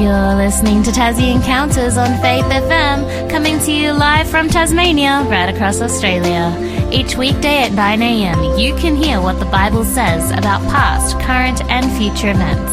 You're listening to Tassie Encounters on Faith FM, coming to you live from Tasmania, right across Australia. Each weekday at 9am, you can hear what the Bible says about past, current, and future events.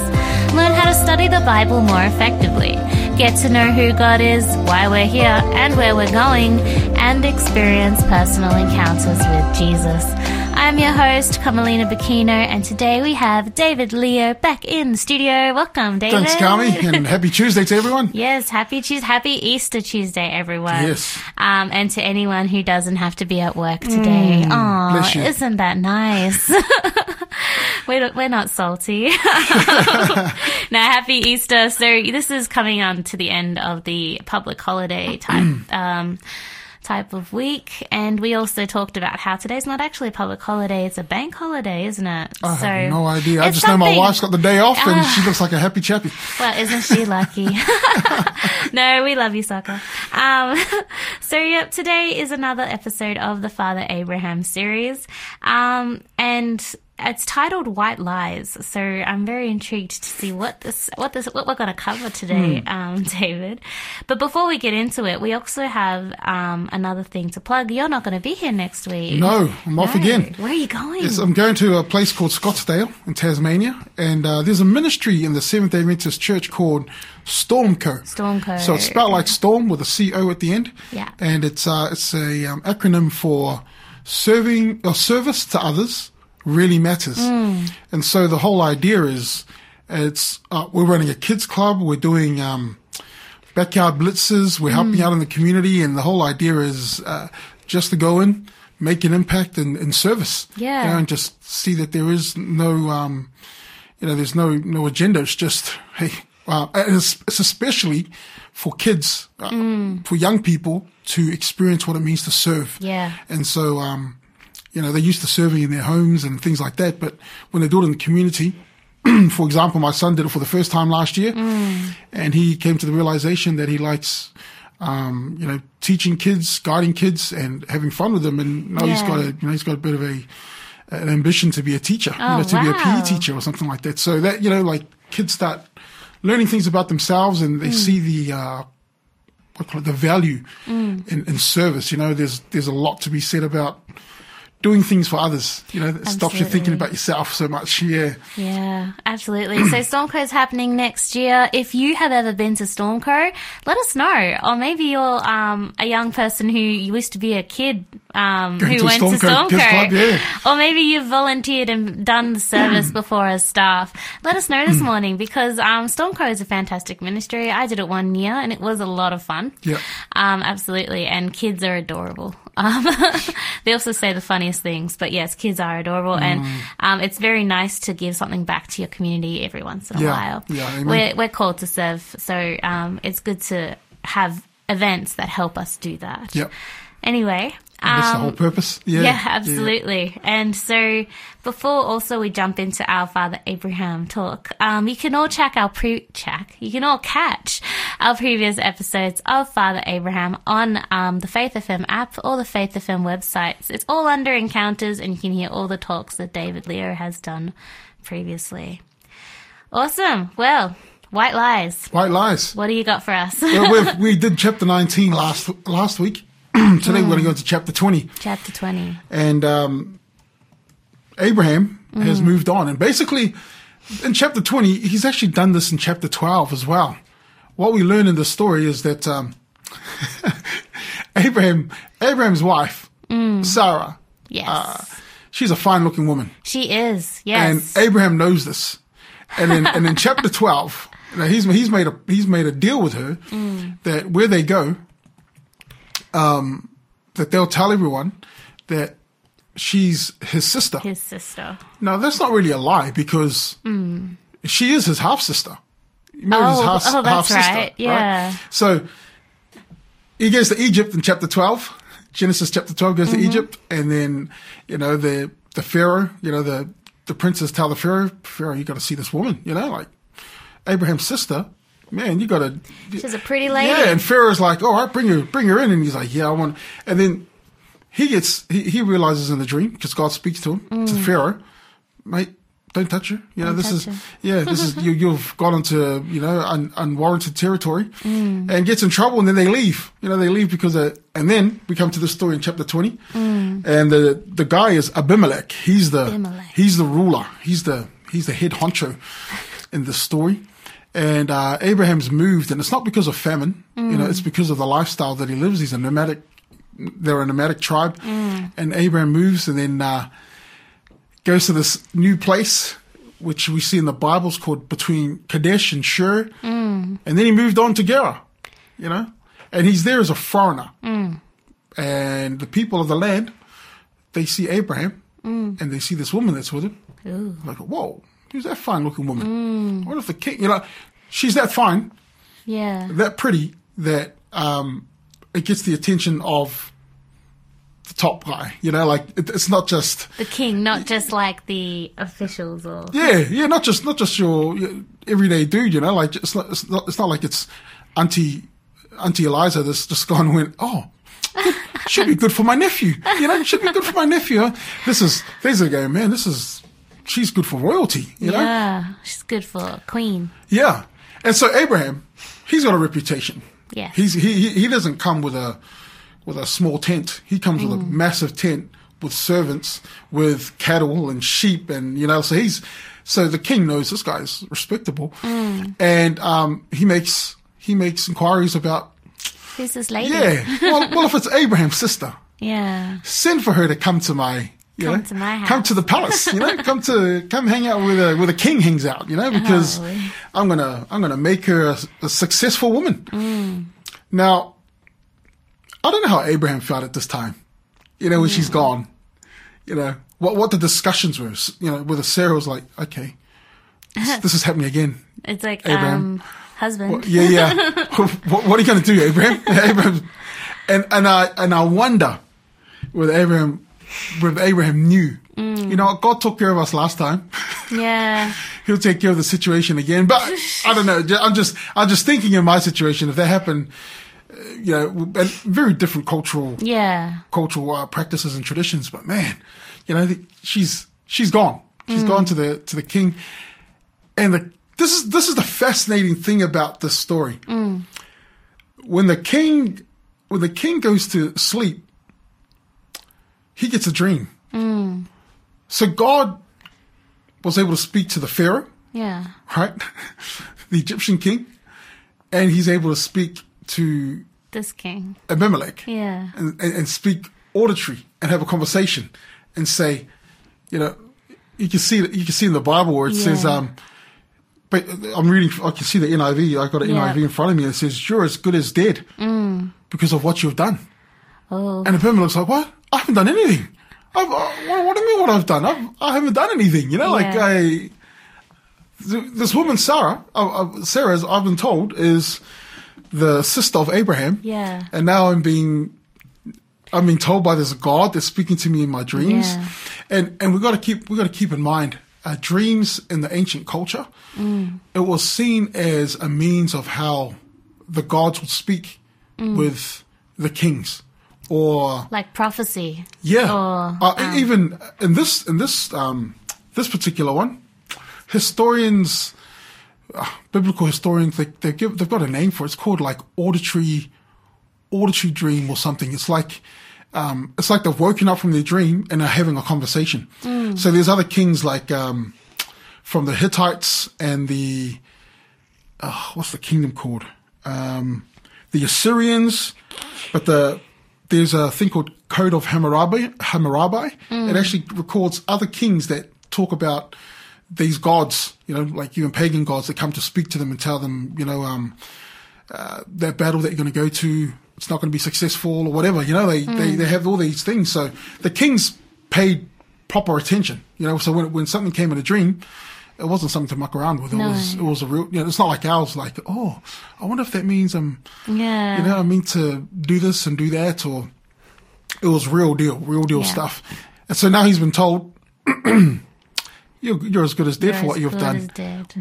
Learn how to study the Bible more effectively. Get to know who God is, why we're here, and where we're going, and experience personal encounters with Jesus. I'm your host, Carmelina Bocchino, and today we have David Leo back in the studio. Welcome, David. Thanks, Carmi, and happy Tuesday to everyone. Yes, happy Tuesday, happy Easter Tuesday, everyone. Yes. Um, and to anyone who doesn't have to be at work today. Mm, oh, isn't that nice? we're, we're not salty. now, happy Easter. So this is coming on to the end of the public holiday type, um, type of week. And we also talked about how today's not actually a public holiday. It's a bank holiday, isn't it? I so have no idea. I just know my wife's got the day off, and she looks like a happy chappy. well, isn't she lucky? no, we love you, soccer. Um, so, yep, today is another episode of the Father Abraham series. Um, and it's titled White Lies. So I'm very intrigued to see what this, what this, what we're going to cover today, Hmm. um, David. But before we get into it, we also have, um, another thing to plug. You're not going to be here next week. No, I'm off No. again. Where are you going? Yes, I'm going to a place called Scottsdale in Tasmania, and uh, there's a ministry in the Seventh Day Adventist Church called Stormco. Stormco. So it's spelled like storm with a C O at the end. Yeah. And it's uh, it's a um, acronym for serving or service to others really matters. Mm. And so the whole idea is it's uh, we're running a kids club. We're doing um, backyard blitzes. We're Mm. helping out in the community, and the whole idea is uh, just to go in, make an impact and, in service. Yeah. You know, and just see that there is no, um, you know, there's no no agenda. It's just hey, uh, and it's, it's especially for kids, uh, Mm. for young people to experience what it means to serve. Yeah. And so, um, you know, they're used to serving in their homes and things like that. But when they do it in the community, for example, my son did it for the first time last year, and he came to the realization that he likes, um, you know, teaching kids, guiding kids, and having fun with them. And now he's Yeah. got a, you know, he's got a bit of a an ambition to be a teacher, Oh, you know, to be a wow. PE teacher or something like that. So that you know, like kids start learning things about themselves, and they see the uh, what call it, the value in, in service. You know, there's there's a lot to be said about doing things for others. You know, that stops you thinking about yourself so much. Yeah. Yeah, absolutely. so Stormco is happening next year. If you have ever been to Stormco, let us know. Or maybe you're um, a young person who used to be a kid um, who to went to Stormco Club, Stormco. yeah. Or maybe you've volunteered and done the service before as staff. Let us know this morning because um, Stormco is a fantastic ministry. I did it one year and it was a lot of fun. Yeah. Um, absolutely. And kids are adorable. Um, they also say the funniest things, but yes, kids are adorable. And, Mm. um, it's very nice to give something back to your community every once in a Yeah. while. Yeah. We're, we're called to serve. So, um, it's good to have events that help us do that. Yep. Anyway. And that's the um, whole purpose. Yeah. yeah, absolutely. And so before also we jump into our Father Abraham talk, um, you can all check our pre check. You can all catch our previous episodes of Father Abraham on um, the Faith FM app or the Faith FM websites. It's all under encounters, and you can hear all the talks that David Leo has done previously. Awesome. Well, white lies. White lies. What do you got for us? well, we did chapter 19 last last week. Today we're going to go mm. to chapter 20. Chapter twenty. And um, Abraham has mm. moved on. And basically, in chapter 20, he's actually done this in chapter 12 as well. What we learn in the story is that um, Abraham, Abraham's wife, mm. Sarah, Yes, uh, she's a fine looking woman. she is. Yes. And Abraham knows this. And in, and in chapter 12, now he's, he's made a, he's made a deal with her that where they go, um, that they'll tell everyone that she's his sister. his sister. No, that's not really a lie because she is his half sister. Oh, oh, that's right. Yeah. So he goes to Egypt in chapter 12. Genesis chapter 12 goes Mm-hmm. to Egypt. And then, you know, the, the Pharaoh, you know, the, the princes tell the Pharaoh, Pharaoh, you got to see this woman, you know, like Abraham's sister. Man, you got to. She's a pretty lady. Yeah. And Pharaoh's like, all right, bring her, bring her in. And he's like, yeah, I want. And then he gets, he, he realizes in the dream because God speaks to him, Mm. to Pharaoh, mate, don't touch her. You know, Don't this is her. yeah, this is you. You've gone into you know un, unwarranted territory Mm. and gets in trouble, and then they leave. You know, they leave because uh, and then we come to the story in chapter twenty, Mm. and the the guy is Abimelech. He's the Abimelech. he's the ruler. He's the he's the head honcho in this story. And uh, Abraham's moved, and it's not because of famine. You know, it's mm. because of the lifestyle that he lives. He's a nomadic. They're a nomadic tribe, mm. and Abraham moves, and then uh, goes to this new place, which we see in the Bibles called between Kadesh and Shur, mm. and then he moved on to Gerar. You know, and he's there as a foreigner, and the people of the land they see Abraham, and they see this woman that's with him. Ooh. Like, whoa, who's that fine looking woman? What if the king, you know, she's that fine, Yeah. that pretty, that um, it gets the attention of the top guy. You know, like it, it's not just The king, not just like the officials or. yeah, yeah, not just not just your, your everyday dude. You know, like it's not it's not, it's not like it's Auntie Auntie Eliza that's just gone and went oh. Should be good for my nephew, you know. Should be good for my nephew. This is, these are going, man. This is, she's good for royalty, you know. Yeah. She's good for a queen. Yeah. And so Abraham, he's got a reputation. Yeah, He's he he, he doesn't come with a with a small tent. He comes with a Mm. massive tent with servants, with cattle and sheep and you know, so he's so the king knows this guy's respectable. Mm. And um he makes he makes inquiries about Who's this lady? yeah, well, well if it's Abraham's sister, Yeah. send for her to come to my Come know, to my house. come to the palace, you know, come to come hang out with a with a king hangs out, you know, because Oh. I'm gonna I'm gonna make her a, a successful woman. Mm. Now, I don't know how Abraham felt at this time, you know, when she's gone, you know, what what the discussions were, you know, whether Sarah was like, okay, this, this is happening again. It's like, Abraham. um, husband. Yeah, yeah. what, what are you going to do, Abraham? Abraham, and and I and I wonder whether Abraham, whether Abraham knew. You know, God took care of us last time. Yeah. He'll take care of the situation again. But I don't know. I'm just I'm just thinking in my situation if that happened, uh, you know, and very different cultural Yeah. cultural uh, practices and traditions. But man, you know, she's she's gone. She's gone to the to the king, and the this is this is the fascinating thing about this story. When the king when the king goes to sleep, he gets a dream. So God was able to speak to the pharaoh, Yeah. right, the Egyptian king, and he's able to speak to This king. Abimelech Yeah. and, and, and speak auditory and have a conversation and say, you know, you can see you can see in the Bible where it says, um, but I'm reading. I can see the NIV. I've got an Yeah. NIV in front of me. and It says, "You're as good as dead because of what you've done." Oh. And Abimelech's like, "What? I haven't done anything. I've, uh, what, what do you mean? What I've done? I've, I haven't done anything. You know, like Yeah. I." th- This woman, Sarah, uh, uh, Sarah, as I've been told, is the sister of Abraham. Yeah. And now I'm being, I'm being told by this God that's speaking to me in my dreams. Yeah. And and we got to keep we got to keep in mind, uh, dreams in the ancient culture, it was seen as a means of how the gods would speak with the kings, or Like prophecy. yeah, Or, uh, um, even in this in this um, this particular one, historians, uh, biblical historians, they they give they've got a name for it. It's called like auditory auditory dream or something. It's like um, it's like they've woken up from their dream and are having a conversation. So there's other kings like um, from the Hittites and the uh, what's the kingdom called? Um, the Assyrians, but the there's a thing called Code of Hammurabi. Hammurabi. It actually records other kings that talk about these gods, you know, like even pagan gods that come to speak to them and tell them, you know, um, uh, that battle that you're going to go to, it's not going to be successful or whatever. You know, they, they, they have all these things. So the kings paid proper attention, you know, so when, when something came in a dream, it wasn't something to muck around with. It No. was, it was a real, you know, it's not like ours, like, oh, I wonder if that means I'm, Yeah. you know, I mean to do this and do that, or it was real deal, real deal Yeah. stuff. And so now he's been told, you're, you're as good as dead You're for what you've done.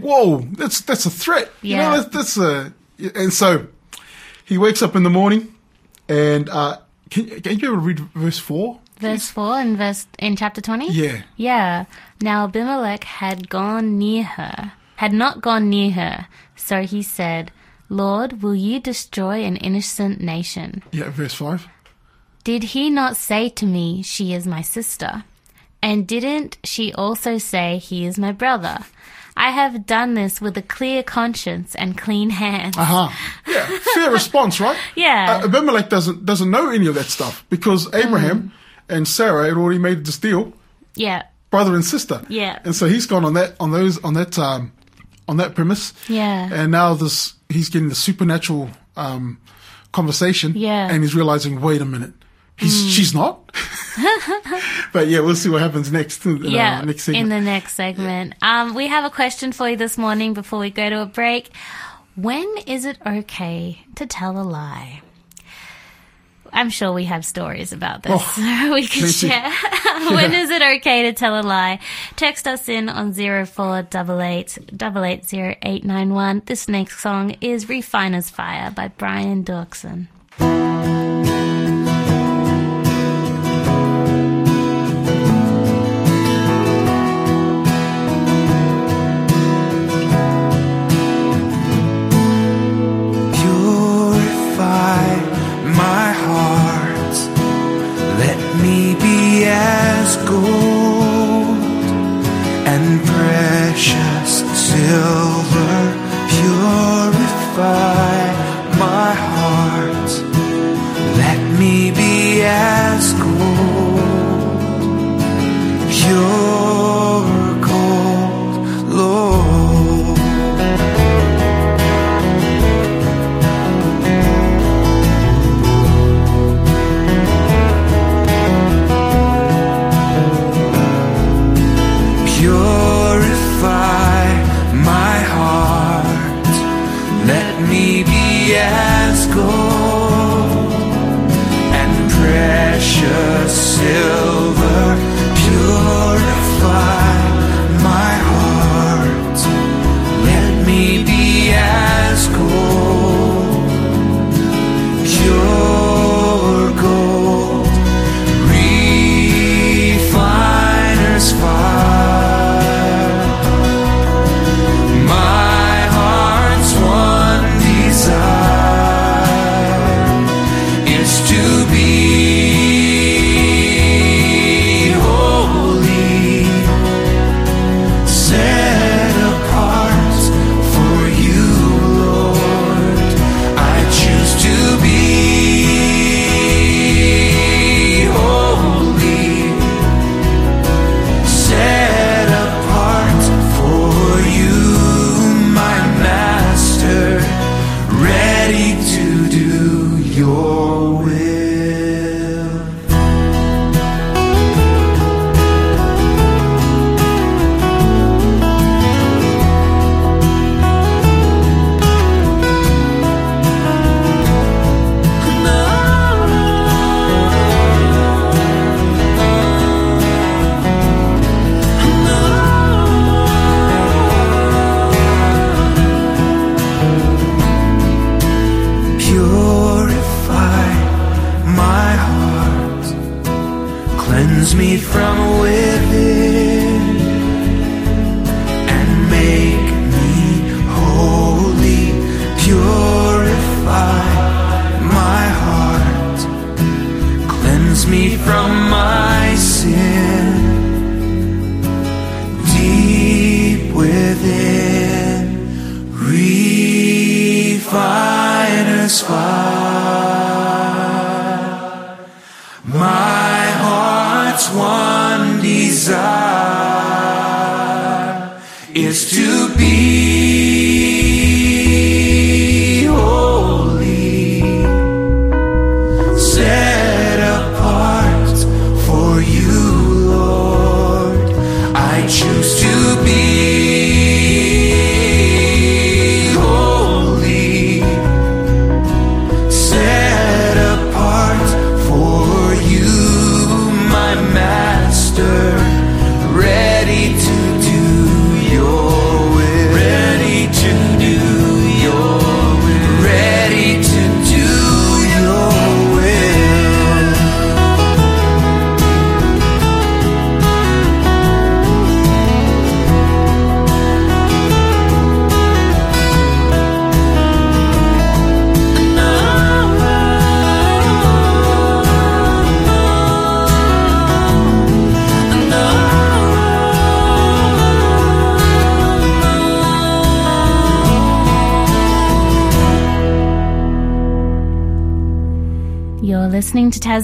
Whoa, that's that's a threat. You Yeah. know, that's, that's a. And so he wakes up in the morning, and uh, can, can you ever read verse four? Verse 4 in verse in chapter 20? Yeah. Yeah. Now Abimelech had gone near her, had not gone near her. So he said, Lord, will you destroy an innocent nation? Yeah, verse 5. Did he not say to me, She is my sister? And didn't she also say, He is my brother? I have done this with a clear conscience and clean hands. Uh-huh. Yeah, fair response, right? Yeah. Uh, Abimelech doesn't doesn't know any of that stuff because Abraham Mm. And Sarah had already made this deal, Yeah. brother and sister. Yeah. And so he's gone on that on those on that um on that premise. Yeah. And now this he's getting the supernatural um conversation. Yeah. Mm. And he's realizing, wait a minute. He's she's not. but yeah, we'll see what happens next. in, uh, yeah, next in the next segment. Um, we have a question for you this morning before we go to a break. When is it okay to tell a lie? I'm sure we have stories about this Oh, we can plenty. share. when is it okay to tell a lie? Text us in on 0488 880891. This next song is Refiner's Fire by Brian Doerksen.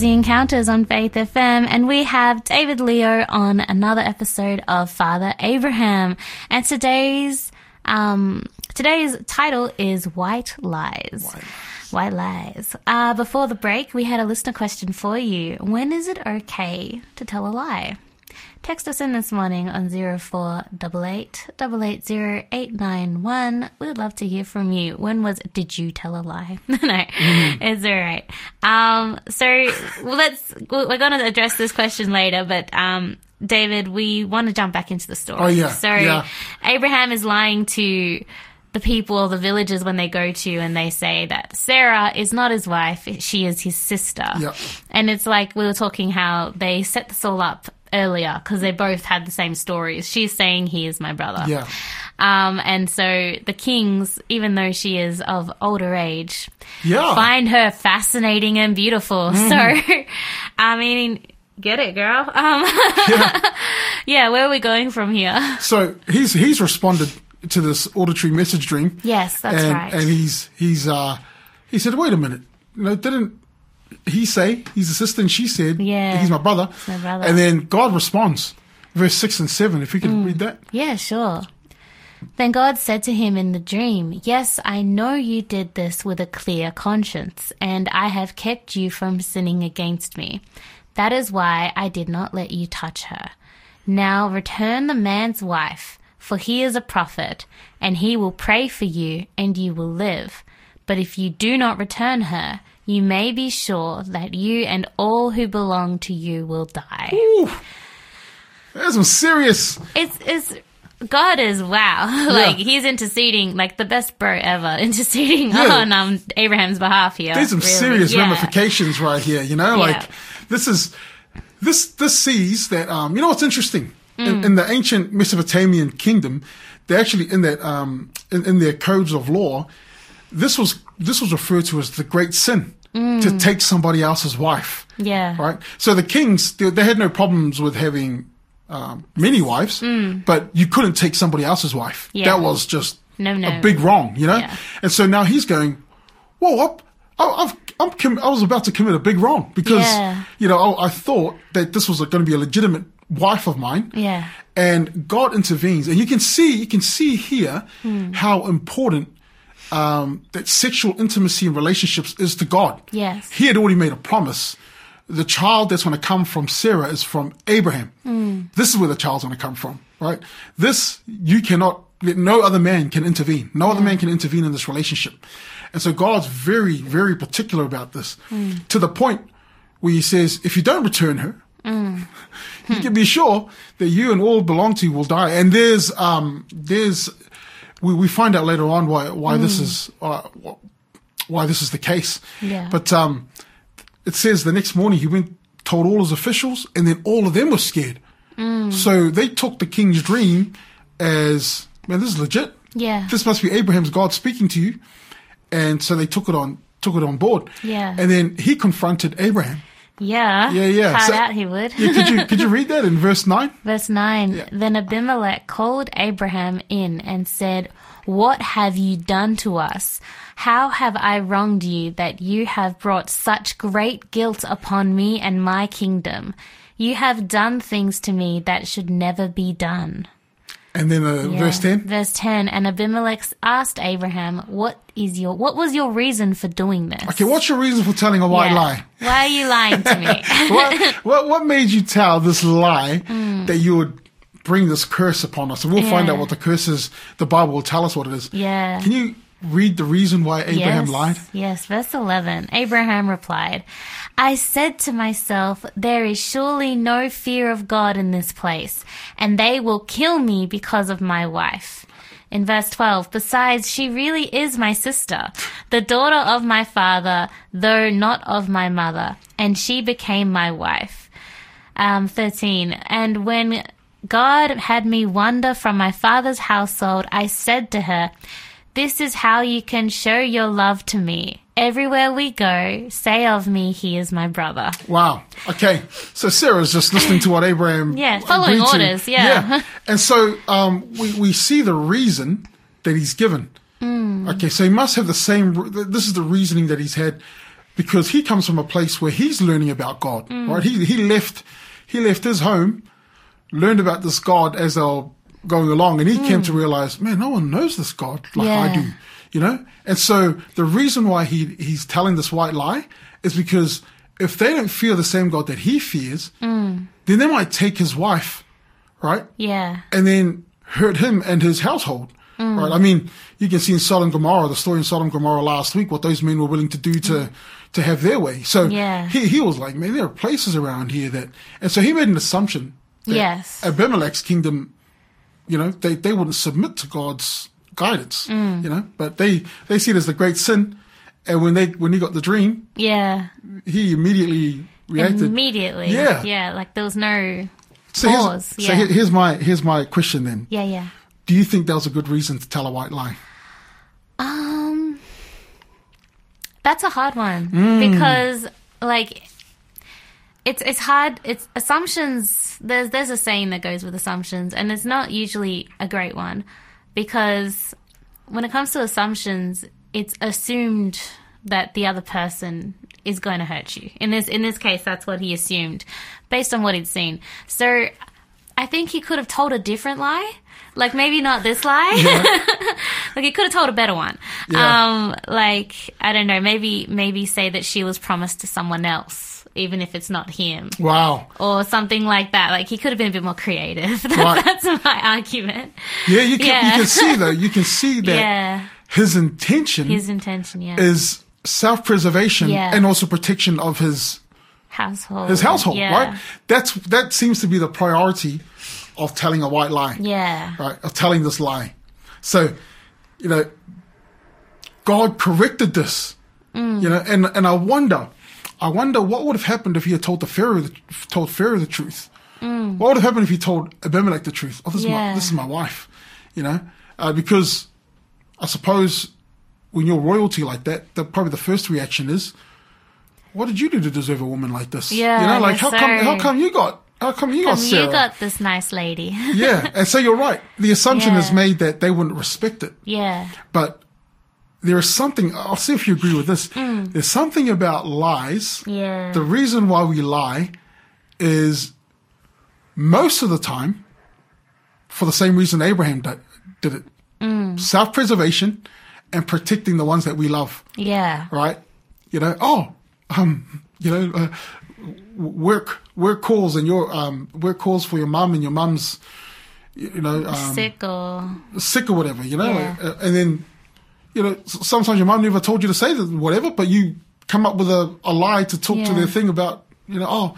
Encounters on Faith FM, and we have David Leo on another episode of Father Abraham. And today's um, today's title is White Lies. White Lies. Uh, before the break, we had a listener question for you. When is it okay to tell a lie? Text us in this morning on 0488 We would love to hear from you. When was did you tell a lie? no, it's all right. Um, so well, let's we're going to address this question later, but um, David, we want to jump back into the story. Oh, yeah, So yeah. Abraham is lying to the people or the villagers when they go to and they say that Sarah is not his wife, she is his sister. Yep. And it's like we were talking how they set this all up earlier because they both had the same stories. She's saying he is my brother. Yeah. Um, and so the kings, even though she is of older age, Yeah. find her fascinating and beautiful. So, I mean, get it, girl. Um, yeah, where are we going from here? So he's he's responded to this auditory message dream. Yes, that's and, right. And he's he's uh he said, wait a minute, you know, didn't he say he's a sister? And she said, Yeah. he's my brother. my brother. Mm. And then God responds, verse six and seven. If you can read that. Yeah, sure. Then God said to him in the dream, Yes, I know you did this with a clear conscience, and I have kept you from sinning against me. That is why I did not let you touch her. Now return the man's wife, for he is a prophet, and he will pray for you, and you will live. But if you do not return her, you may be sure that you and all who belong to you will die. Ooh, there's some serious. It's it's God is wow. like he's interceding like the best bro ever, interceding Yeah. on um Abraham's behalf here. There's some really. serious Yeah. ramifications right here. You know, Yeah. like this is this this sees that. Um, you know what's interesting Mm. in, in the ancient Mesopotamian kingdom, they actually in that um in, in their codes of law, this was this was referred to as the great sin to take somebody else's wife. Mm. Yeah. Right. So the kings they, they had no problems with having um, many wives, but you couldn't take somebody else's wife. Mm. Yeah. That was just No, no. a big wrong, you know. Yeah. And so now he's going, whoa. I- I've, I'm, com- I was about to commit a big wrong because, Yeah. you know, I, I thought that this was going to be a legitimate wife of mine. Yeah. And God intervenes. And you can see, you can see here Hmm. how important, um, that sexual intimacy and relationships is to God. Yes. He had already made a promise. The child that's going to come from Sarah is from Abraham. Hmm. This is where the child's going to come from, right? This, you cannot, no other man can intervene. No other man can intervene in this relationship. And so God's very, very particular about this Hmm. to the point where he says, if you don't return her, you can be sure that you and all belong to you will die. And there's, um, there's, we, we find out later on why, why this is, uh, why this is the case. Yeah. But, um, it says the next morning he went, told all his officials, and then all of them were scared. So they took the king's dream as, man, this is legit. Yeah. This must be Abraham's God speaking to you. And so they took it on, took it on board. Yeah. And then he confronted Abraham. Yeah. Yeah, yeah. Found So- out he would. Yeah, could you, could you read that in verse 9? Verse 9 Then Abimelech called Abraham in and said, What have you done to us? How have I wronged you that you have brought such great guilt upon me and my kingdom? You have done things to me that should never be done. And then uh, Yeah. verse 10. Verse 10 And Abimelech asked Abraham, What is your what was your reason for doing this? Okay, what's your reason for telling a white Yeah. lie? Why are you lying to me? what, what what made you tell this lie Hmm. that you would bring this curse upon us? And we'll find out what the curse is. The Bible will tell us what it is. Yeah. Can you read the reason why Abraham yes, lied? Yes, verse 11. Abraham replied, I said to myself, there is surely no fear of God in this place, and they will kill me because of my wife. In verse 12, besides, she really is my sister, the daughter of my father, though not of my mother, and she became my wife. Um, 13, and when God had me wander from my father's household, I said to her, this is how you can show your love to me. Everywhere we go, say of me, he is my brother. Wow. Okay. So Sarah's just listening to what Abraham. Yeah, following orders, yeah. And so um, we we see the reason that he's given. Hmm. Okay, so he must have the same. This is the reasoning that he's had because he comes from a place where he's learning about God, right? He he left he left his home, learned about this God as they're going along, and he came to realize, man, no one knows this God like I do, you know. And so the reason why he he's telling this white lie is because if they don't fear the same God that he fears, then they might take his wife, right? Yeah. and then hurt him and his household. Mm. Right? I mean, you can see in Sodom and Gomorrah, the story in Sodom and Gomorrah last week, what those men were willing to do to to have their way. So Yeah. he he was like, man, there are places around here that, and so he made an assumption. That Yes. Abimelech's kingdom, you know, they they wouldn't submit to God's guidance, Mm. you know, but they they see it as the great sin. And when they when he got the dream, Yeah. he immediately reacted. Immediately. Yeah. Yeah. Like there was no so pause. here's, so yeah. here- here's my here's my question then. yeah. Yeah. Do you think that was a good reason to tell a white lie? Um, that's a hard one Mm. because, like, it's it's hard. It's assumptions. There's there's a saying that goes with assumptions, and it's not usually a great one because when it comes to assumptions, it's assumed that the other person is going to hurt you. In this in this case, that's what he assumed based on what he'd seen. So I think he could have told a different lie. Like maybe not this lie. like he could have told a better one. Yeah. Um like I don't know, maybe maybe say that she was promised to someone else even if it's not him Wow. or something like that. Like he could have been a bit more creative. That's, Right. that's my argument. Yeah, you can Yeah. you can see though, you can see that Yeah. his intention His intention, yeah. is self preservation Yeah. and also protection of his household. his household, right? That's that seems to be the priority of telling a white lie. Yeah. Right, of telling this lie. So, you know, God corrected this. Mm. You know, and and I wonder, I wonder what would have happened if he had told the Pharaoh the, told Pharaoh the truth. What would have happened if he told Abimelech the truth? Oh, this is my Mm. This is my wife. You know, uh, because I suppose when you're royalty like that, the, probably the first reaction is, "What did you do to deserve a woman like this?" Yeah, you know, like how come how come you got how come you got Come, Sarah? you got this nice lady. yeah, and so you're right. The assumption is made that they wouldn't respect it, yeah. but there is something. I'll see if you agree with this. There's something about lies. Mm. Yeah. The reason why we lie is most of the time for the same reason Abraham did, did it: Mm. self-preservation and protecting the ones that we love. yeah. Right? You know. Oh, um, you know, uh, work work calls and your um work calls for your mum and your mum's. You know, um, Sick or sick or whatever, you know, Yeah. Uh, and then, you know, sometimes your mum never told you to say that, whatever, but you come up with a, a lie to talk to their thing about, you know, oh,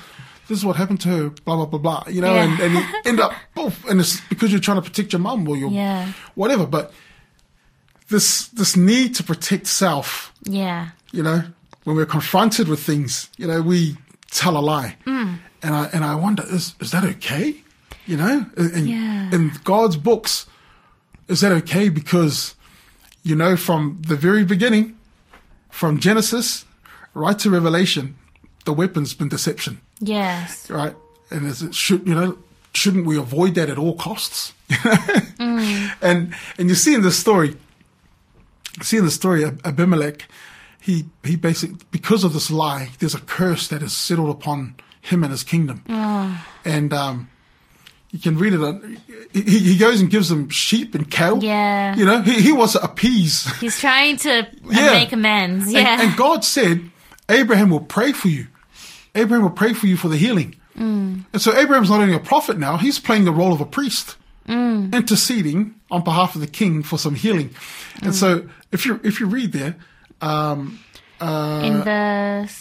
this is what happened to her, blah, blah, blah, blah, you know, Yeah. and, and you end up, poof, and it's because you're trying to protect your mum or your, Yeah. whatever, but this, this need to protect self, yeah. you know, when we're confronted with things, you know, we tell a lie. Mm. And I, and I wonder, is, is that okay? You know, in- Yeah. in God's books, is that okay? Because, you know, from the very beginning, from Genesis right to Revelation, the weapon's been deception, Yes. right? And is it should, you know, shouldn't we avoid that at all costs? And, and you see in this story, see in the story, Abimelech, he, he basically, because of this lie, there's a curse that is settled upon him and his kingdom. And, um, you can read it on, he, he goes and gives them sheep and cattle. Yeah. You know, he, he wants to appease. He's trying to uh, Yeah. make amends. Yeah. And, God said, Abraham will pray for you. Abraham will pray for you for the healing. Mm. And so Abraham's not only a prophet now, he's playing the role of a priest, Mm. interceding on behalf of the king for some healing. And Mm. so if you if you read there, um, In verse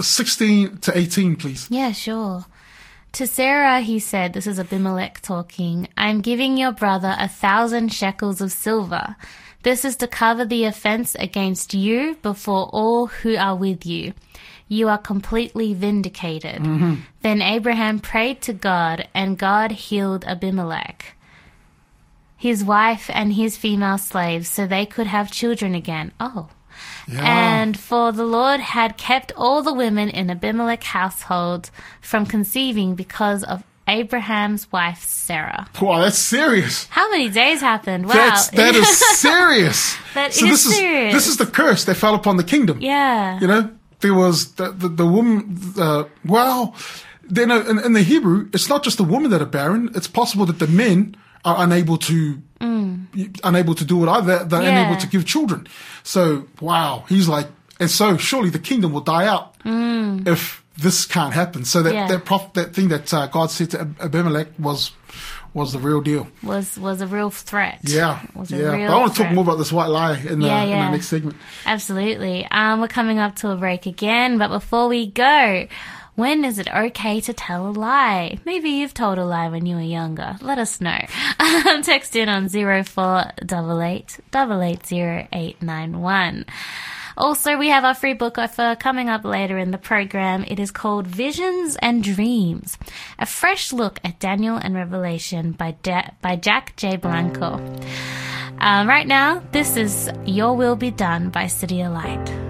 16 to 18, please. Yeah, sure. To Sarah, he said, This is Abimelech talking, I'm giving your brother a thousand shekels of silver. This is to cover the offense against you before all who are with you. You are completely vindicated. Mm-hmm. Then Abraham prayed to God, and God healed Abimelech, his wife, and his female slaves, so they could have children again. Oh. Yeah. And for the Lord had kept all the women in Abimelech household from conceiving because of Abraham's wife Sarah. wow, that's serious. How many days happened? Wow. That's that is serious. That so is this is serious. this is the curse that fell upon the kingdom. yeah. You know, there was the the, the woman. Uh, well, then in, in the Hebrew, it's not just the women that are barren. It's possible that the men are unable to unable to do it either. They're Yeah. unable to give children. So wow, he's like, and so surely the kingdom will die out if this can't happen. So that Yeah. that prof, that thing that uh, God said to Abimelech was was the real deal. Was was a real threat. Yeah, Was a yeah. real But I want to talk more about this white lie in, the, Yeah, in yeah. our next segment. Absolutely. Um, we're coming up to a break again, but before we go, when is it okay to tell a lie? Maybe you've told a lie when you were younger. Let us know. Um, text in on 0488 880891. Also, we have our free book offer coming up later in the program. It is called Visions and Dreams, a fresh look at Daniel and Revelation by, by Jack J. Blanco. Um, right now, this is Your Will Be Done by City of Light.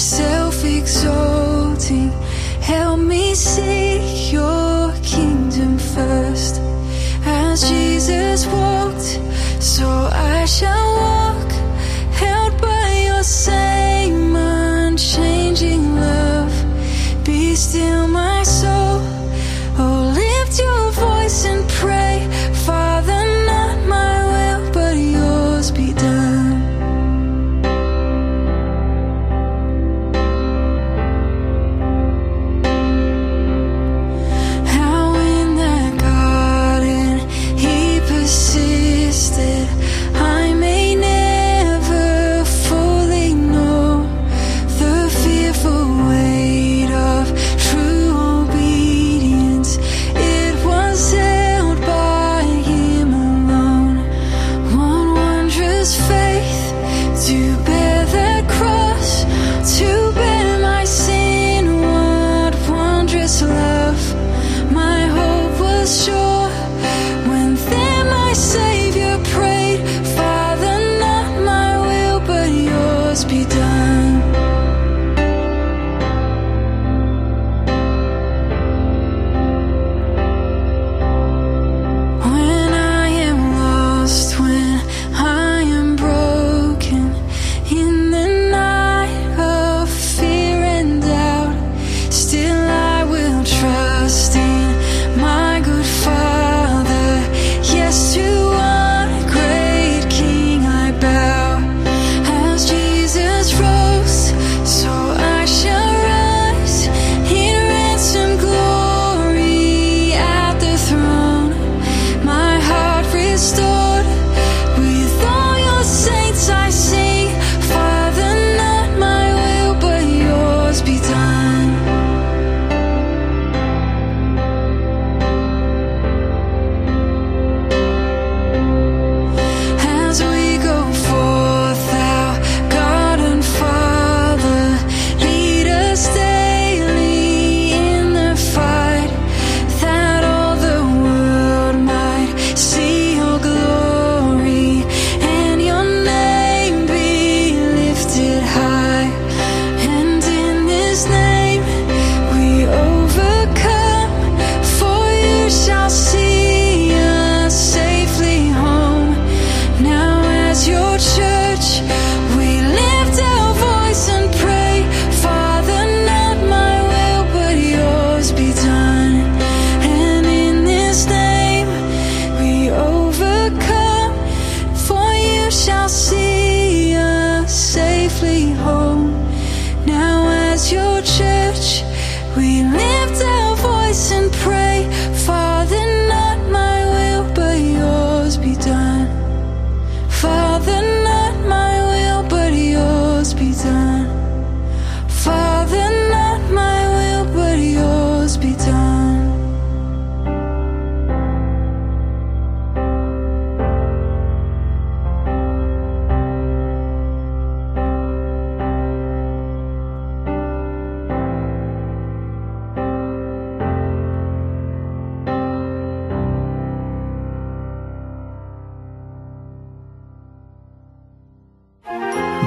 Self exalting. Help me seek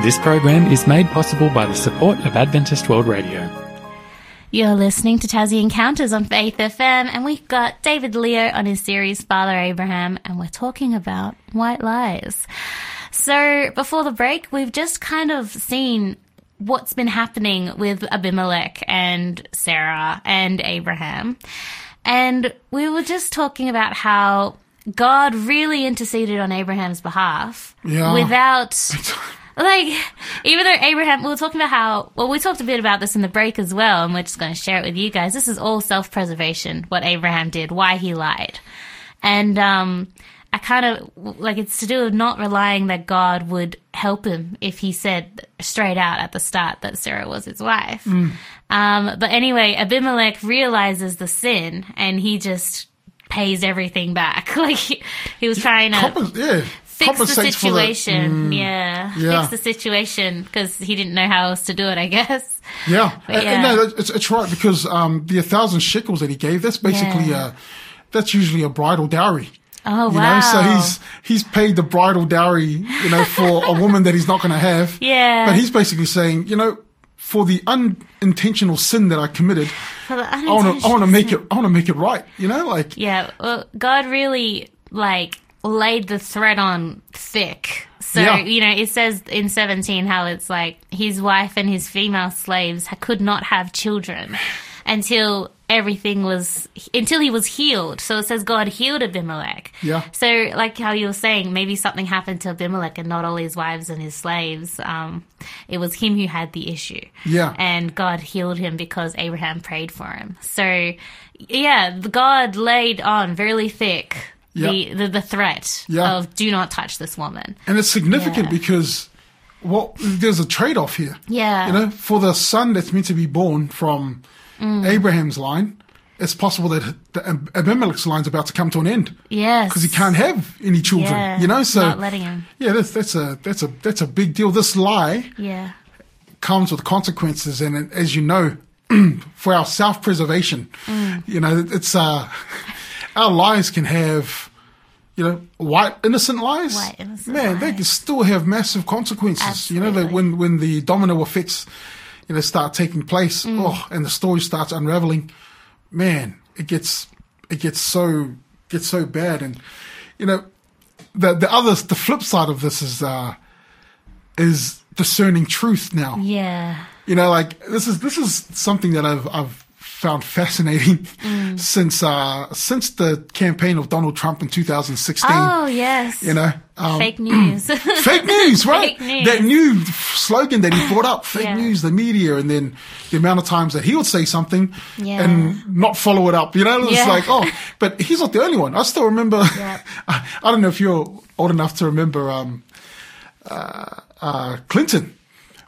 This program is made possible by the support of Adventist World Radio. You're listening to Tassie Encounters on Faith FM, and we've got David Leo on his series Father Abraham, and we're talking about white lies. So before the break, we've just kind of seen what's been happening with Abimelech and Sarah and Abraham. And we were just talking about how God really interceded on Abraham's behalf Yeah. without like even though Abraham we were talking about how well we talked a bit about this in the break as well and we're just going to share it with you guys this is all self-preservation what Abraham did why he lied and um I kind of like it's to do with not relying that God would help him if he said straight out at the start that Sarah was his wife. Um, but anyway, Abimelech realizes the sin and he just pays everything back. like he, he was trying to yeah. Fix the compensates for the- situation. yeah. yeah. Fix the situation because he didn't know how else to do it, I guess. Yeah, But yeah. and no, it's, it's right because um, the a thousand shekels that he gave, that's basically Yeah. uh that's usually a bridal dowry. Oh, You wow. know, so he's he's paid the bridal dowry, you know, for a woman that he's not going to have. Yeah. But he's basically saying, you know, for the unintentional sin that I committed, For the I want to I want to make it I want to make it right. You know, like Yeah, well, God really like laid the thread on thick. So, Yeah. you know, it says in 17 how it's like his wife and his female slaves could not have children until everything was, until he was healed. So it says God healed Abimelech. Yeah. So, like how you were saying, maybe something happened to Abimelech and not all his wives and his slaves. Um, it was him who had the issue. Yeah. And God healed him because Abraham prayed for him. So, yeah, God laid on very thick Yeah. the, the threat Yeah. of do not touch this woman. And it's significant Yeah. because what there's a trade off here. Yeah. You know, for the son that's meant to be born from Mm. Abraham's line, it's possible that the Ab- Abimelech's line's about to come to an end Yes. because he can't have any children. Yeah, you know, so not letting him. yeah, that's that's a that's a that's a big deal. This lie Yeah. comes with consequences, and as you know, for our self-preservation, Mm. you know, it's uh, our lies can have, you know, white innocent lies. White innocent Man, they can still have massive consequences. You know, that when when the domino effects, you know, start taking place, Mm. oh, and the story starts unraveling, man, it gets it gets so gets so bad, and you know, the the other the flip side of this is uh is discerning truth now. Yeah. You know, like this is this is something that I've I've found fascinating Mm. since uh since the campaign of Donald Trump in 2016. Oh, yes. You know, um, Fake news. fake news, right? Fake news. That new slogan that he brought up, fake Yeah. news, the media, and then the amount of times that he would say something Yeah. and not follow it up. You know, it's Yeah. like, oh, but he's not the only one. I still remember. Yeah. I, I don't know if you're old enough to remember um, uh, uh, Clinton,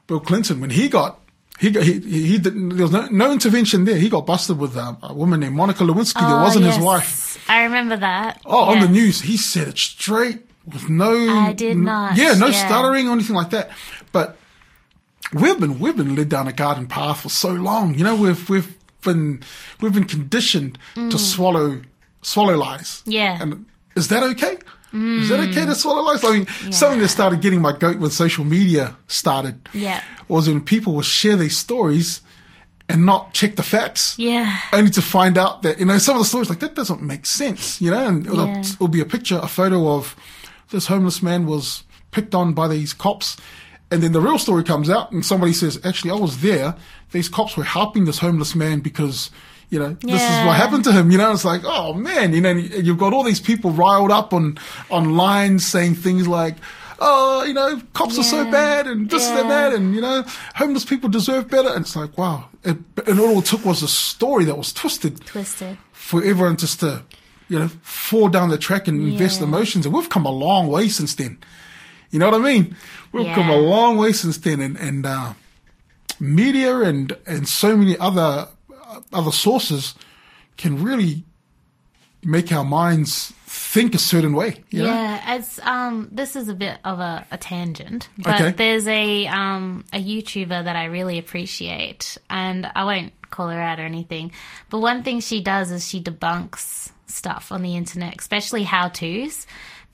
Bill Clinton, when he got. He, got, he he didn't. There was no, no intervention there. He got busted with um, a woman named Monica Lewinsky. that Oh, wasn't his wife. I remember that. Oh, on the news, he said it straight with no. I did not, Yeah, no yeah. stuttering or anything like that. But we've been we've been led down a garden path for so long. You know, we've we've been we've been conditioned to swallow swallow lies. Mm. Yeah. Mm. and is that okay? Is that okay to mm. swallow lies? I mean, something that started getting my goat when social media started. Yeah. was when people would share these stories and not check the facts Yeah. only to find out that you know some of the stories like that doesn't make sense you know and it'll, Yeah. it'll be a picture a photo of this homeless man was picked on by these cops and then the real story comes out and somebody says actually i was there these cops were helping this homeless man because you know this is what happened to him you know it's like oh man you know you've got all these people riled up on online saying things like oh, you know, cops are so bad and this and Yeah. that and, you know, homeless people deserve better. And it's like, wow. It, and all it took was a story that was twisted Twisted. for everyone just to, you know, fall down the track and invest emotions. And we've come a long way since then. You know what I mean? We've come a long way since then. And, and, uh, media and, and so many other, other sources can really make our minds think a certain way. You know? Yeah, it's um this is a bit of a, a tangent, but Okay. there's a um a YouTuber that I really appreciate and I won't call her out or anything. But one thing she does is she debunks stuff on the internet, especially how to's.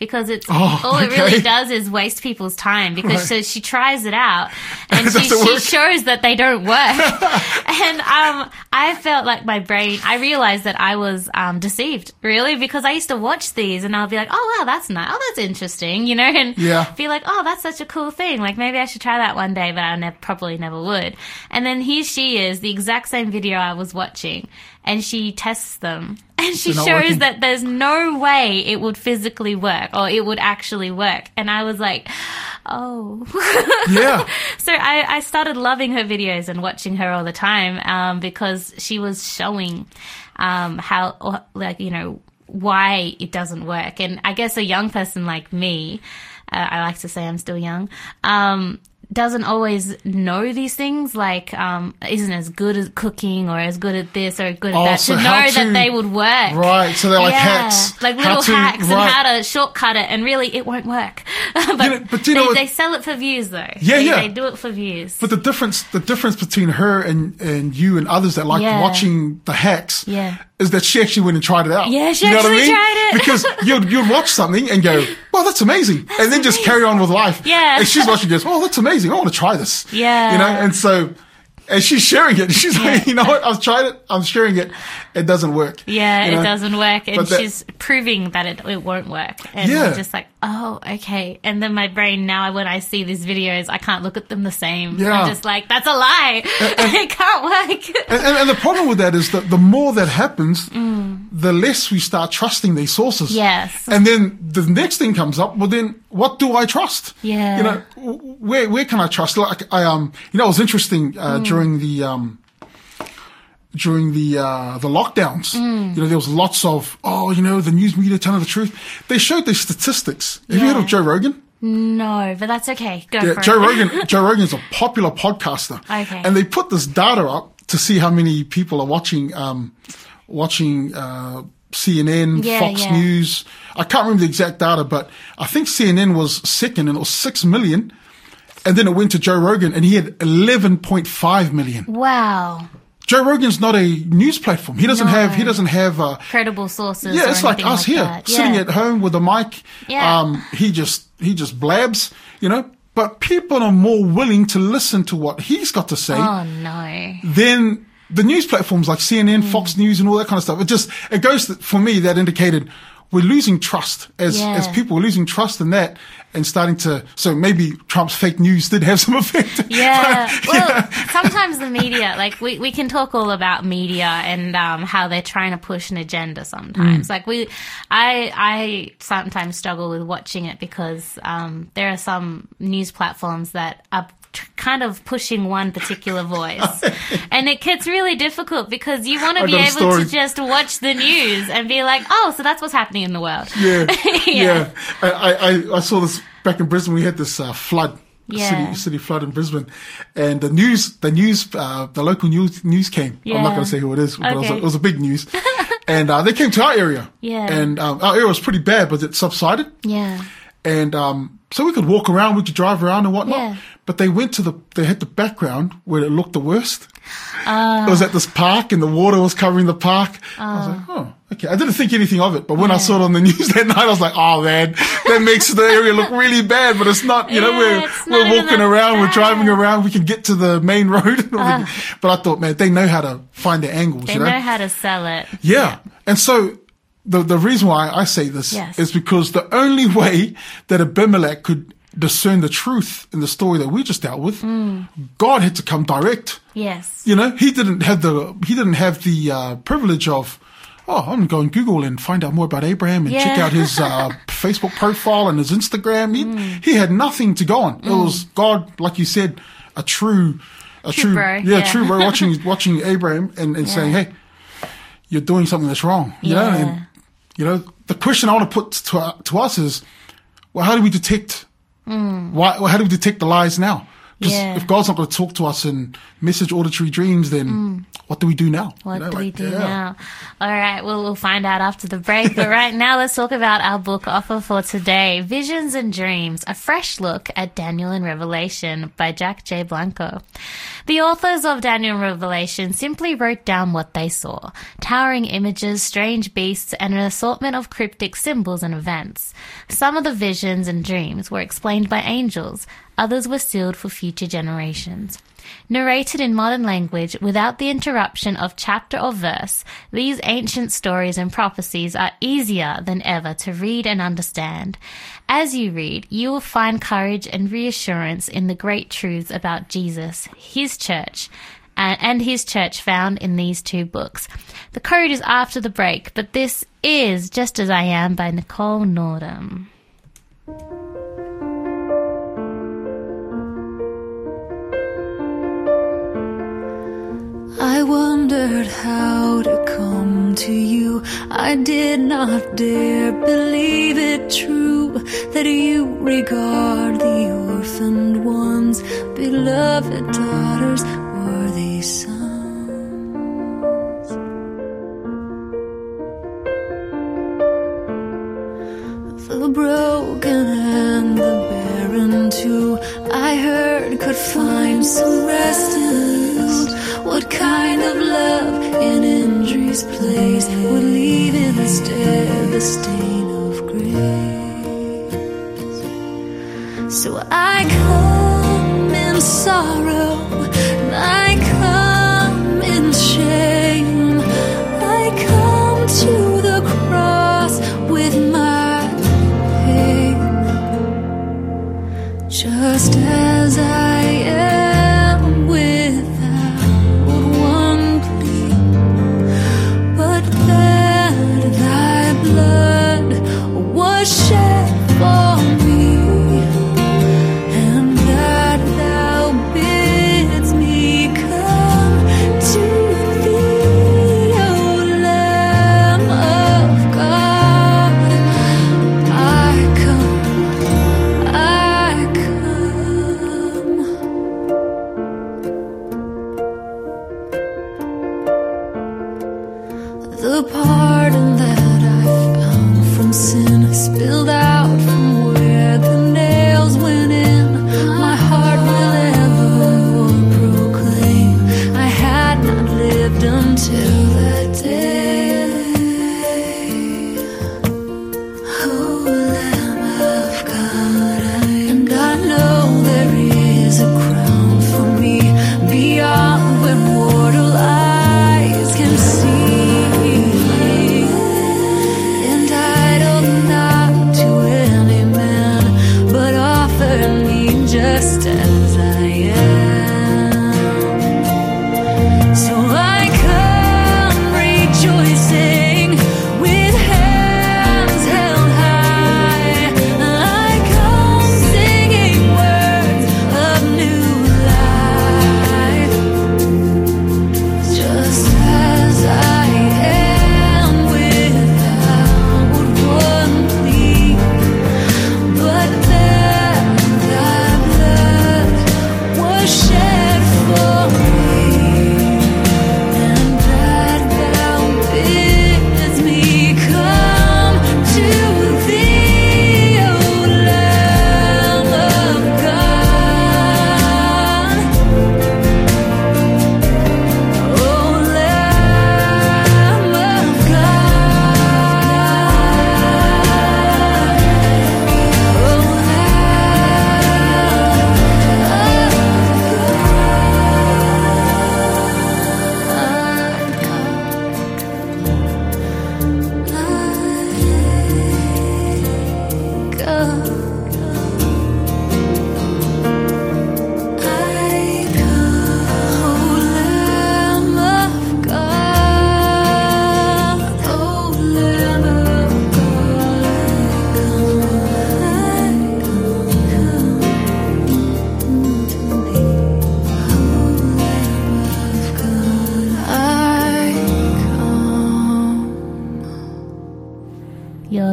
Because it's Oh, all it really does is waste people's time because Right. so she tries it out and she, she shows that they don't work. and um, I felt like my brain. I realized that I was um, deceived really because I used to watch these and I'll be like, oh wow, that's nice. Oh, that's interesting, you know, and Yeah. be like, oh, that's such a cool thing. Like maybe I should try that one day, but I never probably never would. And then here she is, the exact same video I was watching, and she tests them. And she shows working. that there's no way it would physically work or it would actually work. And I was like, oh. Yeah. So I, I started loving her videos and watching her all the time um, because she was showing um, how, or, like, you know, why it doesn't work. And I guess a young person like me, uh, I like to say I'm still young, um, doesn't always know these things, like, um, isn't as good at cooking or as good at this or good at Oh, that, so to know how that they would work. Right, so they're like Yeah, hacks. Like little to- hacks and how to shortcut it, and really it won't work. but know- but you know they, they sell it for views, though. Yeah, they, yeah. They do it for views. But the difference, the difference between her and, and you and others that like Yeah. watching the hacks Yeah. Is that she actually went and tried it out. Yeah, she you know what I actually mean? tried it. Because you'd, you'd watch something and go, well, that's amazing. and then just carry on with life. Yeah. And she's watching goes, oh, that's amazing. I want to try this. Yeah. You know, and so, and she's sharing it. She's like, you know what? I've tried it. I'm sharing it. It doesn't work. Yeah, You it doesn't work, and that- she's proving that it, it won't work. And Yeah. Just like, oh, okay. And then my brain now, when I see these videos, I can't look at them the same. Yeah. I'm just like, that's a lie. it can't work. And, and, and the problem with that is that the more that happens, Mm. the less we start trusting these sources. Yes. And then the next thing comes up. Well, then what do I trust? Yeah. You know, where where can I trust? Like I um, you know, it was interesting uh, Mm. during the um. During the uh, the lockdowns, Mm. you know, there was lots of oh, you know, the news media telling the truth. They showed the statistics. Have you heard of Joe Rogan? No, but that's okay. Go Yeah, Joe. Rogan. Joe Rogan's a popular podcaster. Okay. And they put this data up to see how many people are watching, um, watching uh, CNN, Yeah, Fox yeah. News. I can't remember the exact data, but I think CNN was second, and it was six million. And then it went to Joe Rogan, and he had 11.5 million. Wow. Joe Rogan's not a news platform. He doesn't No. have. He doesn't have. Uh, Credible sources. yeah, or it's like us like here, that. sitting at home with a mic. Yeah. Um, he just he just blabs, you know. But people are more willing to listen to what he's got to say Oh no. than the news platforms like CNN, Hmm. Fox News, and all that kind of stuff. It just it goes to, for me that indicated we're losing trust as Yeah. as people. We're losing trust in that and starting to. So maybe Trump's fake news did have some effect. Yeah. But, Well, sometimes the media, like we, we can talk all about media and um, how they're trying to push an agenda. Sometimes, like we, I I sometimes struggle with watching it because um, there are some news platforms that are t- kind of pushing one particular voice, and it gets really difficult because you want to be able to just watch the news and be like, oh, so that's what's happening in the world. Yeah, Yeah. yeah. I, I, I saw this back in Brisbane. We had this uh, flood, Yeah. city city flood in Brisbane, and the news, the news, uh, the local news news came. I'm not going to say who it is, but it, was a, it was a big news, and uh, they came to our area. Yeah. and um, our area was pretty bad, but it subsided, Yeah. and um, so we could walk around, we could drive around and whatnot. Yeah. But they went to the, they had the background where it looked the worst. Ah. it was at this park, and the water was covering the park. I was like, oh, okay. I didn't think anything of it, but when I saw it on the news that night, I was like, oh man, that makes the area look really bad. But it's not. You know, Yeah, we're we're walking around, we're driving around, we can get to the main road. everything. But I thought, man, they know how to find their angles. They you know how to sell it. yeah. And so the the reason why I say this Yes. is because the only way that Abimelech could discern the truth in the story that we just dealt with, Hmm. God had to come direct. Yes. You know, he didn't have the he didn't have the uh, privilege of oh, I'm going to go on Google and find out more about Abraham and check out his uh, Facebook profile and his Instagram. He, Mm. he had nothing to go on. It was God, like you said, a true, a True true, bro, yeah, yeah. true bro watching watching Abraham and, and saying, hey, you're doing something that's wrong. You know, and you know the question I want to put to to us is, well, how do we detect? Hmm. Why? Well, how do we detect the lies now? Because Mm. Yeah. if God's not going to talk to us in message auditory dreams, then what do we do now? What You know, do we do yeah. now? All right, well, we'll find out after the break. But right now, let's talk about our book offer for today Visions and Dreams, a fresh look at Daniel and Revelation by Jack J. Blanco. The authors of Daniel and Revelation simply wrote down what they saw towering images, strange beasts, and an assortment of cryptic symbols and events. Some of the visions and dreams were explained by angels, others were sealed for future generations. Narrated in modern language without the interruption of chapter or verse, these ancient stories and prophecies are easier than ever to read and understand. As you read, you will find courage and reassurance in the great truths about Jesus, His church, and, His church found in these two books. The code is after the break, but this is Just As I Am by Nicole Nordeman. I wondered how to come to you. I did not dare believe it true that you regard the orphaned ones, beloved daughters, injury's place would leave instead the stain of grace? So I come in sorrow,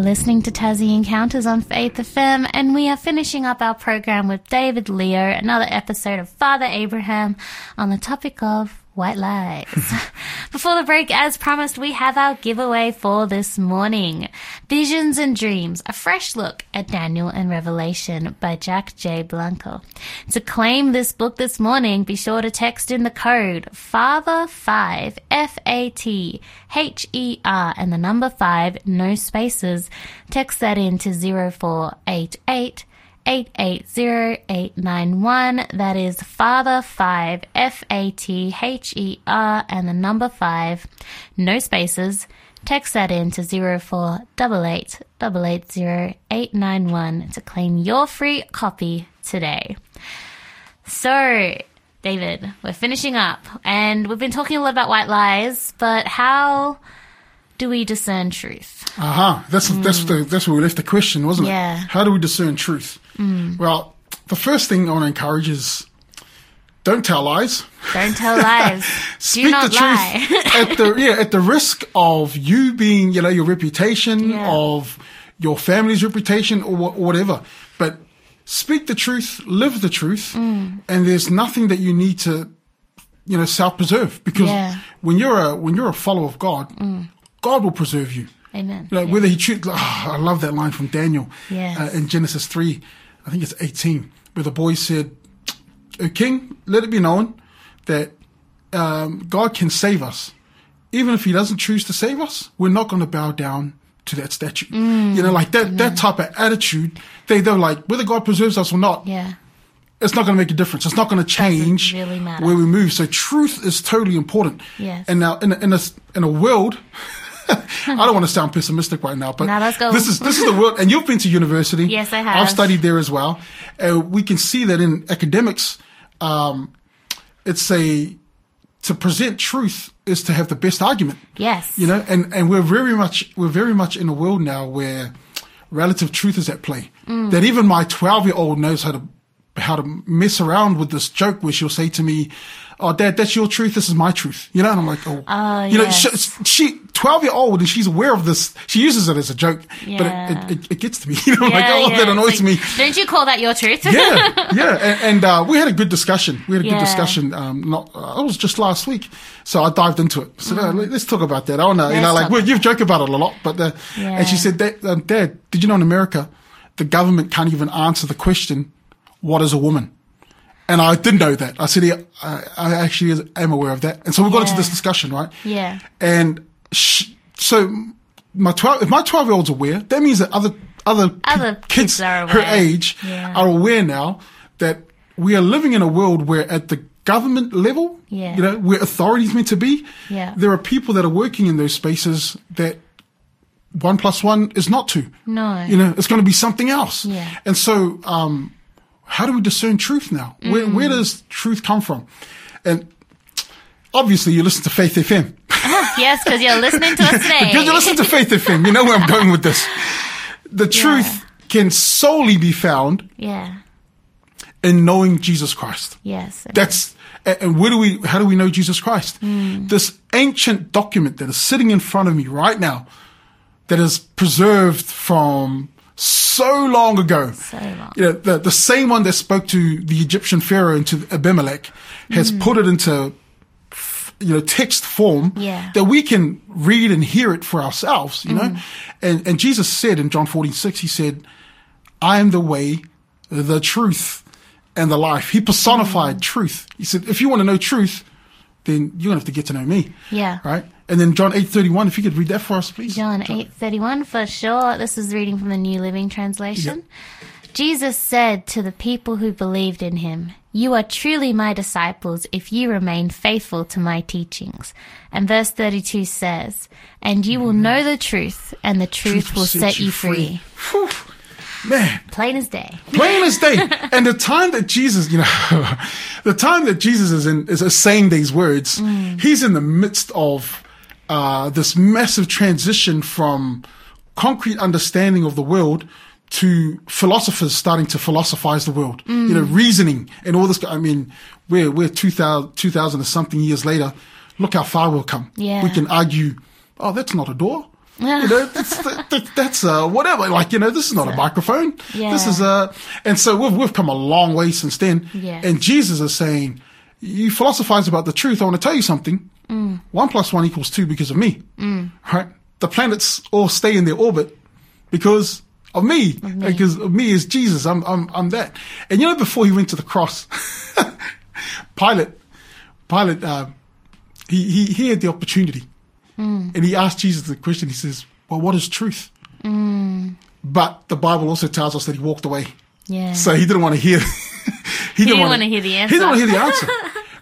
listening to Tassie Encounters on Faith FM, and we are finishing up our program with David Leo, another episode of Father Abraham on the topic of White lies. Before the break, as promised, we have our giveaway for this morning. Visions and Dreams, a fresh look at Daniel and Revelation by Jack J. Blanco. To claim this book this morning, be sure to text in the code FATHER5, F-A-T-H-E-R, and the number 5, no spaces. Text that in to 0488 880891. That is Father 5, F A T H E R, and the number 5, no spaces. Text that in to 0488 880891 to claim your free copy today. So, David, we're finishing up, and we've been talking a lot about white lies, but how do we discern truth? Aha, that's that's the that's where we left the question, wasn't it? Mm. Yeah. Mm. How do we discern truth? Well, the first thing I want to encourage is don't tell lies. Don't tell lies. Do Speak not the truth at the yeah at the risk of you being you know your reputation Yeah. of your family's reputation or wha- whatever. But speak the truth, live the truth, Mm. and there's nothing that you need to you know self preserve because Yeah. Mm. when you're a when you're a follower of God, God will preserve you. Amen. You know, Yeah. whether he chooses, oh, I love that line from Daniel Yes. uh, in Genesis 3, I think it's 18, where the boy said, O king, let it be known that um, God can save us. Even if he doesn't choose to save us, we're not going to bow down to that statue. Mm. You know, like that, that type of attitude, they, they're like, whether God preserves us or not, Yeah. it's not going to make a difference. It's not going to change really where we move. So truth is totally important. Yes. And now in a, in a, in a world, I don't want to sound pessimistic right now, but No, let's go. this is this is the world. And you've been to university. Yes, I have. I've studied there as well. Uh, we can see that in academics, um, it's a to present truth is to have the best argument. Yes. You know, and, and we're very much we're very much in a world now where relative truth is at play. Mm. That even my twelve year old knows how to how to mess around with this joke where she'll say to me, "Oh, Dad, that's your truth. This is my truth." You know, and I'm like, "Oh, Oh, you know, yes. she, she twelve year old and she's aware of this. She uses it as a joke, Yeah. but it, it, it, gets to me. You know, I'm like, Yeah, oh, yeah. that annoys like, me. Don't you call that your truth? yeah, yeah, and, and uh, we had a good discussion. We had a Yeah. good discussion. Um, not uh, it was just last week, so I dived into it. So uh, let's talk about that. I want to, you Mm. Know, like well, you've joked about it a lot, but uh, Yeah. and she said, that, um, Dad, did you know in America the government can't even answer the question, "What is a woman?" And I didn't know that. I said, yeah, I, I actually am aware of that. And so we got into this discussion, right? Yeah. And sh- so my twelve, if my twelve year old's aware, that means that other other, Other kids are her age Yeah. are aware now that we are living in a world where at the government level, Yeah. you know, where authority is meant to be, Yeah. there are people that are working in those spaces that one plus one is not two. No. You know, it's going to be something else. Yeah. And so, um, how do we discern truth now? Where, Mm. where does truth come from? And obviously you listen to Faith FM. yes, because you're listening to us today. Because you listen to Faith FM, you know where I'm going with this. The truth can solely be found yeah. in knowing Jesus Christ. Yes. That's and where do we? How do we know Jesus Christ? This ancient document that is sitting in front of me right now, that is preserved from so long ago. So long. You know, the the same one that spoke to the Egyptian pharaoh and to Abimelech has mm. put it into you know text form Yeah. that we can read and hear it for ourselves. You know, mm. and and Jesus said in John fourteen six, he said, "I am the way, the truth." and the life. He personified mm. truth. He said, if you want to know truth, then you're going to have to get to know me. Yeah. Right? And then John 8.31, if you could read that for us, please. John 8:31 for sure. This is reading from the New Living Translation. Jesus said to the people who believed in him, "You are truly my disciples if you remain faithful to my teachings." And verse 32 says, "And you will mm-hmm. know the truth, and the truth, will set, you free." Whew. Man, Plain as day. plain as day. and the time that Jesus, you know, the time that Jesus is in, is saying these words, mm. he's in the midst of uh, this massive transition from concrete understanding of the world to philosophers starting to philosophize the world, you know, reasoning and all this. I mean, we're, we're 2000, 2000 and something years later. Look how far we'll come. Yeah. We can argue, oh, that's not a door. You know, that's, that, that's, uh, whatever. Like, you know, this is not a microphone. This is, a, and so we've, we've come a long way since then. Yes. And Jesus is saying, you philosophize about the truth, I want to tell you something. Mm. One plus one equals two because of me. Mm. Right? The planets all stay in their orbit because of me. Because of me is Jesus. I'm, I'm, I'm that. And you know, before he went to the cross, Pilate, Pilate, uh, he, he, he had the opportunity mm. and he asked Jesus the question. He says, well, what is truth? But the Bible also tells us that he walked away. Yeah. So he didn't want to hear. he, didn't wanna- wanna hear the answer. He didn't want to hear the answer.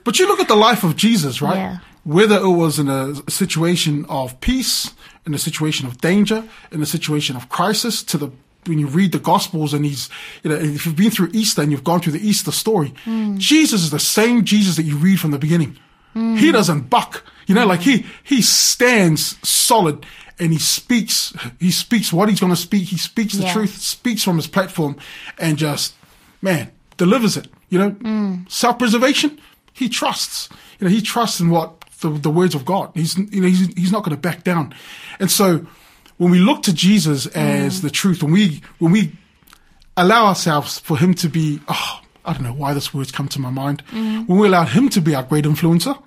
but you look at the life of Jesus, right? Yeah. Whether it was in a situation of peace, in a situation of danger, in a situation of crisis, to the when you read the Gospels and he's, you know, if you've been through Easter and you've gone through the Easter story, Jesus is the same Jesus that you read from the beginning. He doesn't buck, you know, like he he stands solid and he speaks. He speaks what he's going to speak. He speaks the Yeah. truth, speaks from his platform, and just man delivers it. You know, mm. self preservation. He trusts. You know, he trusts in what the, the words of God. He's you know he's he's not going to back down, and so when we look to Jesus as mm. the truth, when we when we allow ourselves for him to be oh I don't know why this word's come to my mind. Mm. When we allow him to be our great influencer,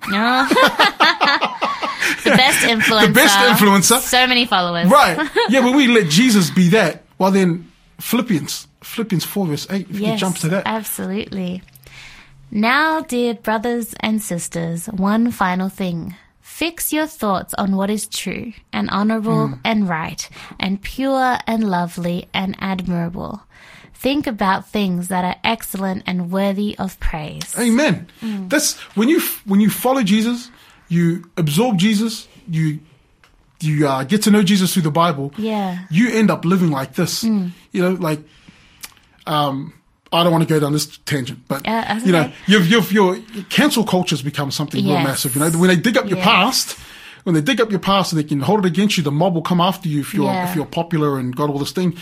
the best influencer. The best influencer. So many followers. right? Yeah, when we let Jesus be that, well then Philippians Philippians four verse eight. If you Yes, jump to that, absolutely. Now, dear brothers and sisters, one final thing. Fix your thoughts on what is true and honorable Hmm. and right and pure and lovely and admirable. Think about things that are excellent and worthy of praise. Amen. That's when you when you follow Jesus, you absorb Jesus, you you uh, get to know Jesus through the Bible. Yeah. You end up living like this. You know, like um I don't want to go down this tangent, but Yeah, that's you know, okay. you've, you've, your cancel culture's become something real massive. You know, when they dig up your past, when they dig up your past and they can hold it against you, the mob will come after you if you're Yeah. if you're popular and got all this thing.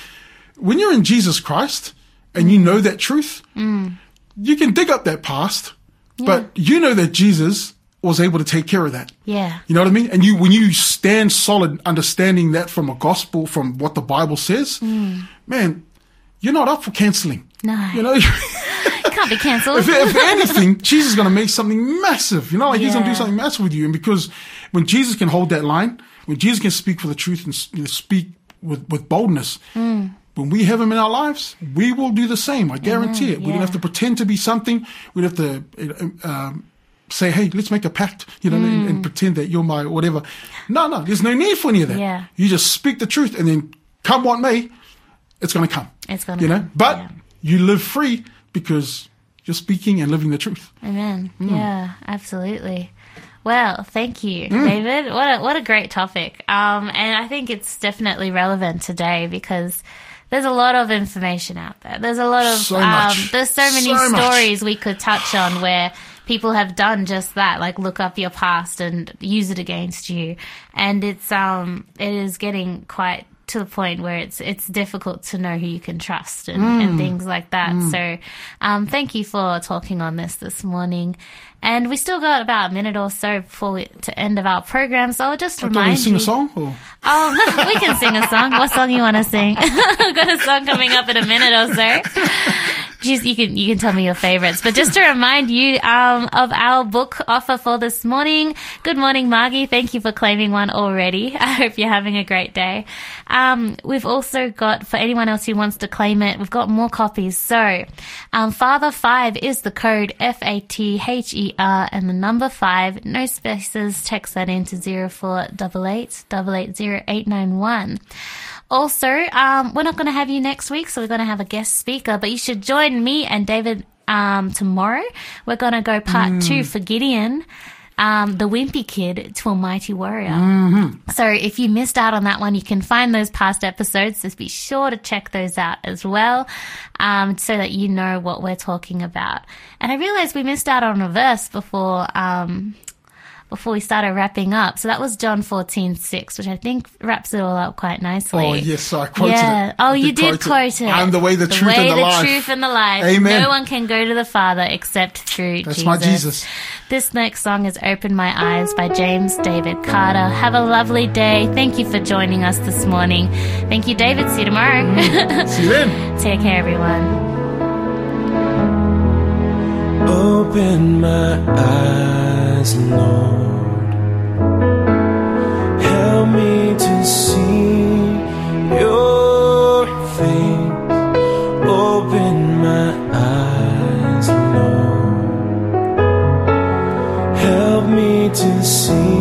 When you're in Jesus Christ and you know that truth, mm. you can dig up that past, but you know that Jesus was able to take care of that. Yeah. You know what I mean? And you, when you stand solid, understanding that from a gospel, from what the Bible says, mm. man, you're not up for canceling. No. You know, Can't be cancelled. if, if anything, Jesus is going to make something massive. You know, like he's going to do something massive with you. And because when Jesus can hold that line, when Jesus can speak for the truth and you know, speak with, with boldness, Hmm. when we have him in our lives, we will do the same. I guarantee it. We don't have to pretend to be something. We don't have to uh, um, say, hey, let's make a pact, you know, and, and pretend that you're my whatever. No, no, there's no need for any of that. Yeah. You just speak the truth and then come what may, it's going to come. It's gonna You know, but yeah. you live free because you're speaking and living the truth. Amen. Hmm. Yeah, absolutely. Well, thank you, Hmm. David. What a, what a great topic. Um, and I think it's definitely relevant today because there's a lot of information out there. There's a lot of So um, much. there's so many So much. stories we could touch on where people have done just that, like look up your past and use it against you. And it's um it is getting quite to the point where it's it's difficult to know who you can trust and, Mm. and things like that. So um thank you for talking on this this morning. And we still got about a minute or so before we, to end of our program, so I'll just you want remind to sing you. a song? Or? Oh, we can sing a song. What song you want to sing? Got a song coming up in a minute or so. You can you can tell me your favorites, but just to remind you um, of our book offer for this morning. Good morning, Margie. Thank you for claiming one already. I hope you're having a great day. Um, we've also got for anyone else who wants to claim it, we've got more copies. So, um, Father Five is the code F A T H E R and the number five. No spaces. Text that into zero four double eight double eight zero eight nine one. Also, um, we're not going to have you next week, so we're going to have a guest speaker, but you should join me and David um, tomorrow. We're going to go part two for Gideon. Um, the wimpy kid to a mighty warrior. So if you missed out on that one, you can find those past episodes. Just be sure to check those out as well, um, so that you know what we're talking about. And I realized we missed out on a verse before, um, before we started wrapping up. So that was John 14, 6, which I think wraps it all up quite nicely. Oh, yes, I quoted yeah. it. Oh, you did quote, quote it. it. I'm the way, the, the truth, way, and the, the life. truth, and the life. Amen. No one can go to the Father except through That's Jesus. my Jesus. This next song is Open My Eyes by James David Carter. Have a lovely day. Thank you for joining us this morning. Thank you, David. See you tomorrow. Mm. See you then. Take care, everyone. Open my eyes Lord. Help me to see your face. Open my eyes, Lord. Help me to see.